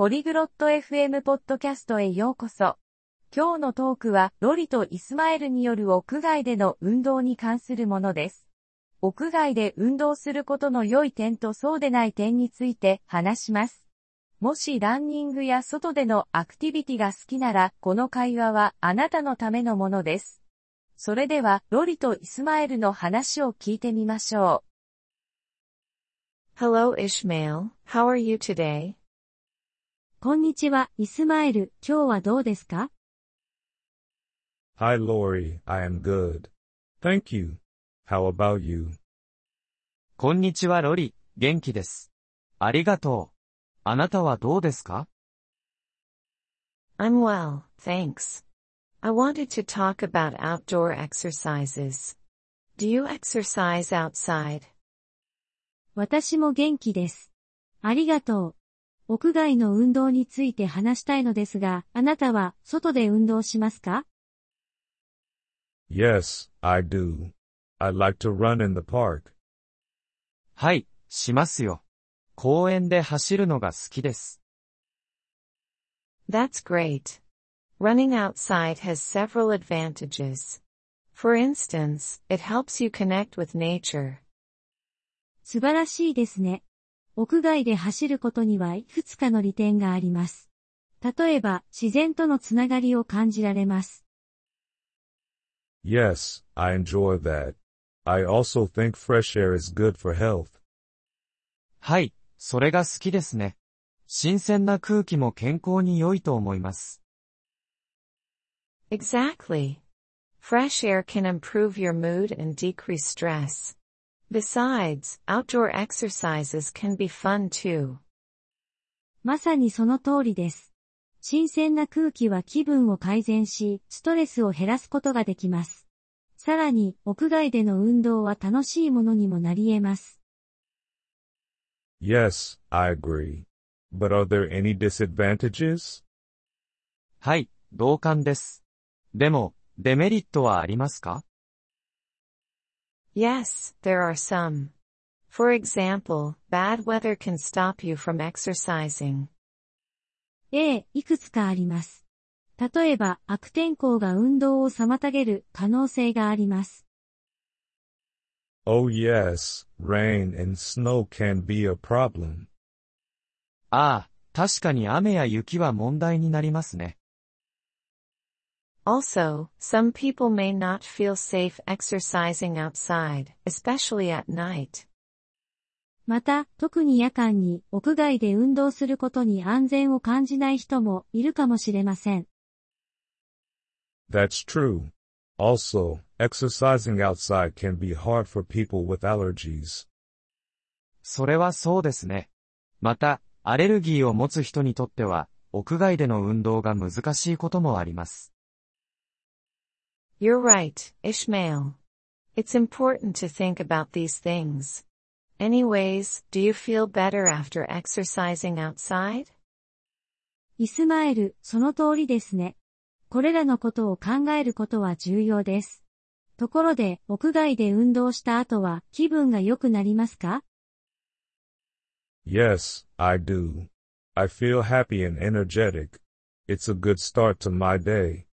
ポリグロット FM ポッドキャストへようこそ。今日のトークは、ロリとイスマエルによる屋外での運動に関するものです。屋外で運動することの良い点とそうでない点について話します。もしランニングや外でのアクティビティが好きなら、この会話はあなたのためのものです。それでは、ロリとイスマエルの話を聞いてみましょう。Hello Ishmael, how are you today? こんにちは、イスマエル、今日はどうですか Hi Lori, I am good. Thank you. How about you? こんにちはロリ、元気です。ありがとう。あなたはどうですか I'm well, thanks. I wanted to talk about outdoor exercises. Do you exercise outside? 私も元気です。ありがとう。屋外の運動について話したいのですが、あなたは外で運動しますか ?Yes, I do. I like to run in the park. はい、しますよ。公園で走るのが好きです。That's great. Running outside has several advantages. For instance, it helps you connect with nature. 素晴らしいですね。屋外で走ることにはいくつかの利点があります。例えば、自然とのつながりを感じられます。Yes, I enjoy that. I also think fresh air is good for health. はい、それが好きですね。新鮮な空気も健康に良いと思います。Exactly. Fresh air can improve your mood and decrease stress. Besides, outdoor exercises can be fun too. まさにその通りです。新鮮な空気は気分を改善し、ストレスを減らすことができます。さらに、屋外での運動は楽しいものにもなり得ます。Yes, I agree. But are there any disadvantages? はい、同感です。でも、デメリットはありますか？Yes, there are some. For example, bad weather can stop you from exercising. ええ、いくつかあります。例えば、悪天候が運動を妨げる可能性があります。Oh yes, rain and snow can be a problem. ああ、確かに雨や雪は問題になりますね。Also, some people may not feel safe exercising outside, especially at night. また、特に夜間に屋外で運動することに安全を感じない人もいるかもしれません。That's true. Also, exercising outside can be hard for people with allergies. それはそうですね。また、アレルギーを持つ人にとっては、屋外での運動が難しいこともあります。You're right, Ishmael. It's important to think about these things. Anyways, do you feel better after exercising outside? イスマエル、その通りですね。これらのことを考えることは重要です。ところで、屋外で運動した後は気分が良くなりますか Yes, I do. I feel happy and energetic. It's a good start to my day.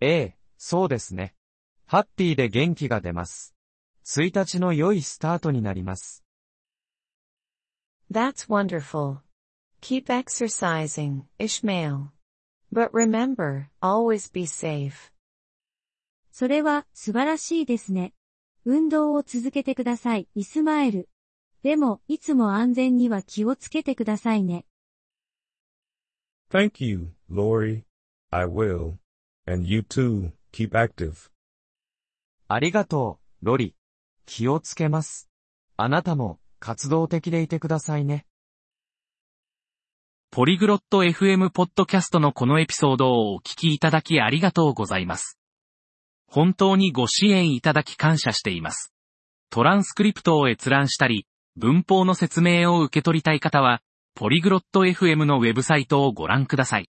ええ、そうですね。ハッピーで元気が出ます。1日の良いスタートになります。That's wonderful. Keep exercising, Ishmael. But remember, always be safe. それは素晴らしいですね。運動を続けてください、イスマエル。でも、いつも安全には気をつけてくださいね。Thank you, Lori. I will. And you too, keep active. ありがとう、ロリ。気をつけます。あなたも活動的でいてくださいね。ポリグロット FM ポッドキャストのこのエピソードをお聞きいただきありがとうございます。本当にご支援いただき感謝しています。トランスクリプトを閲覧したり、文法の説明を受け取りたい方は、ポリグロット FM のウェブサイトをご覧ください。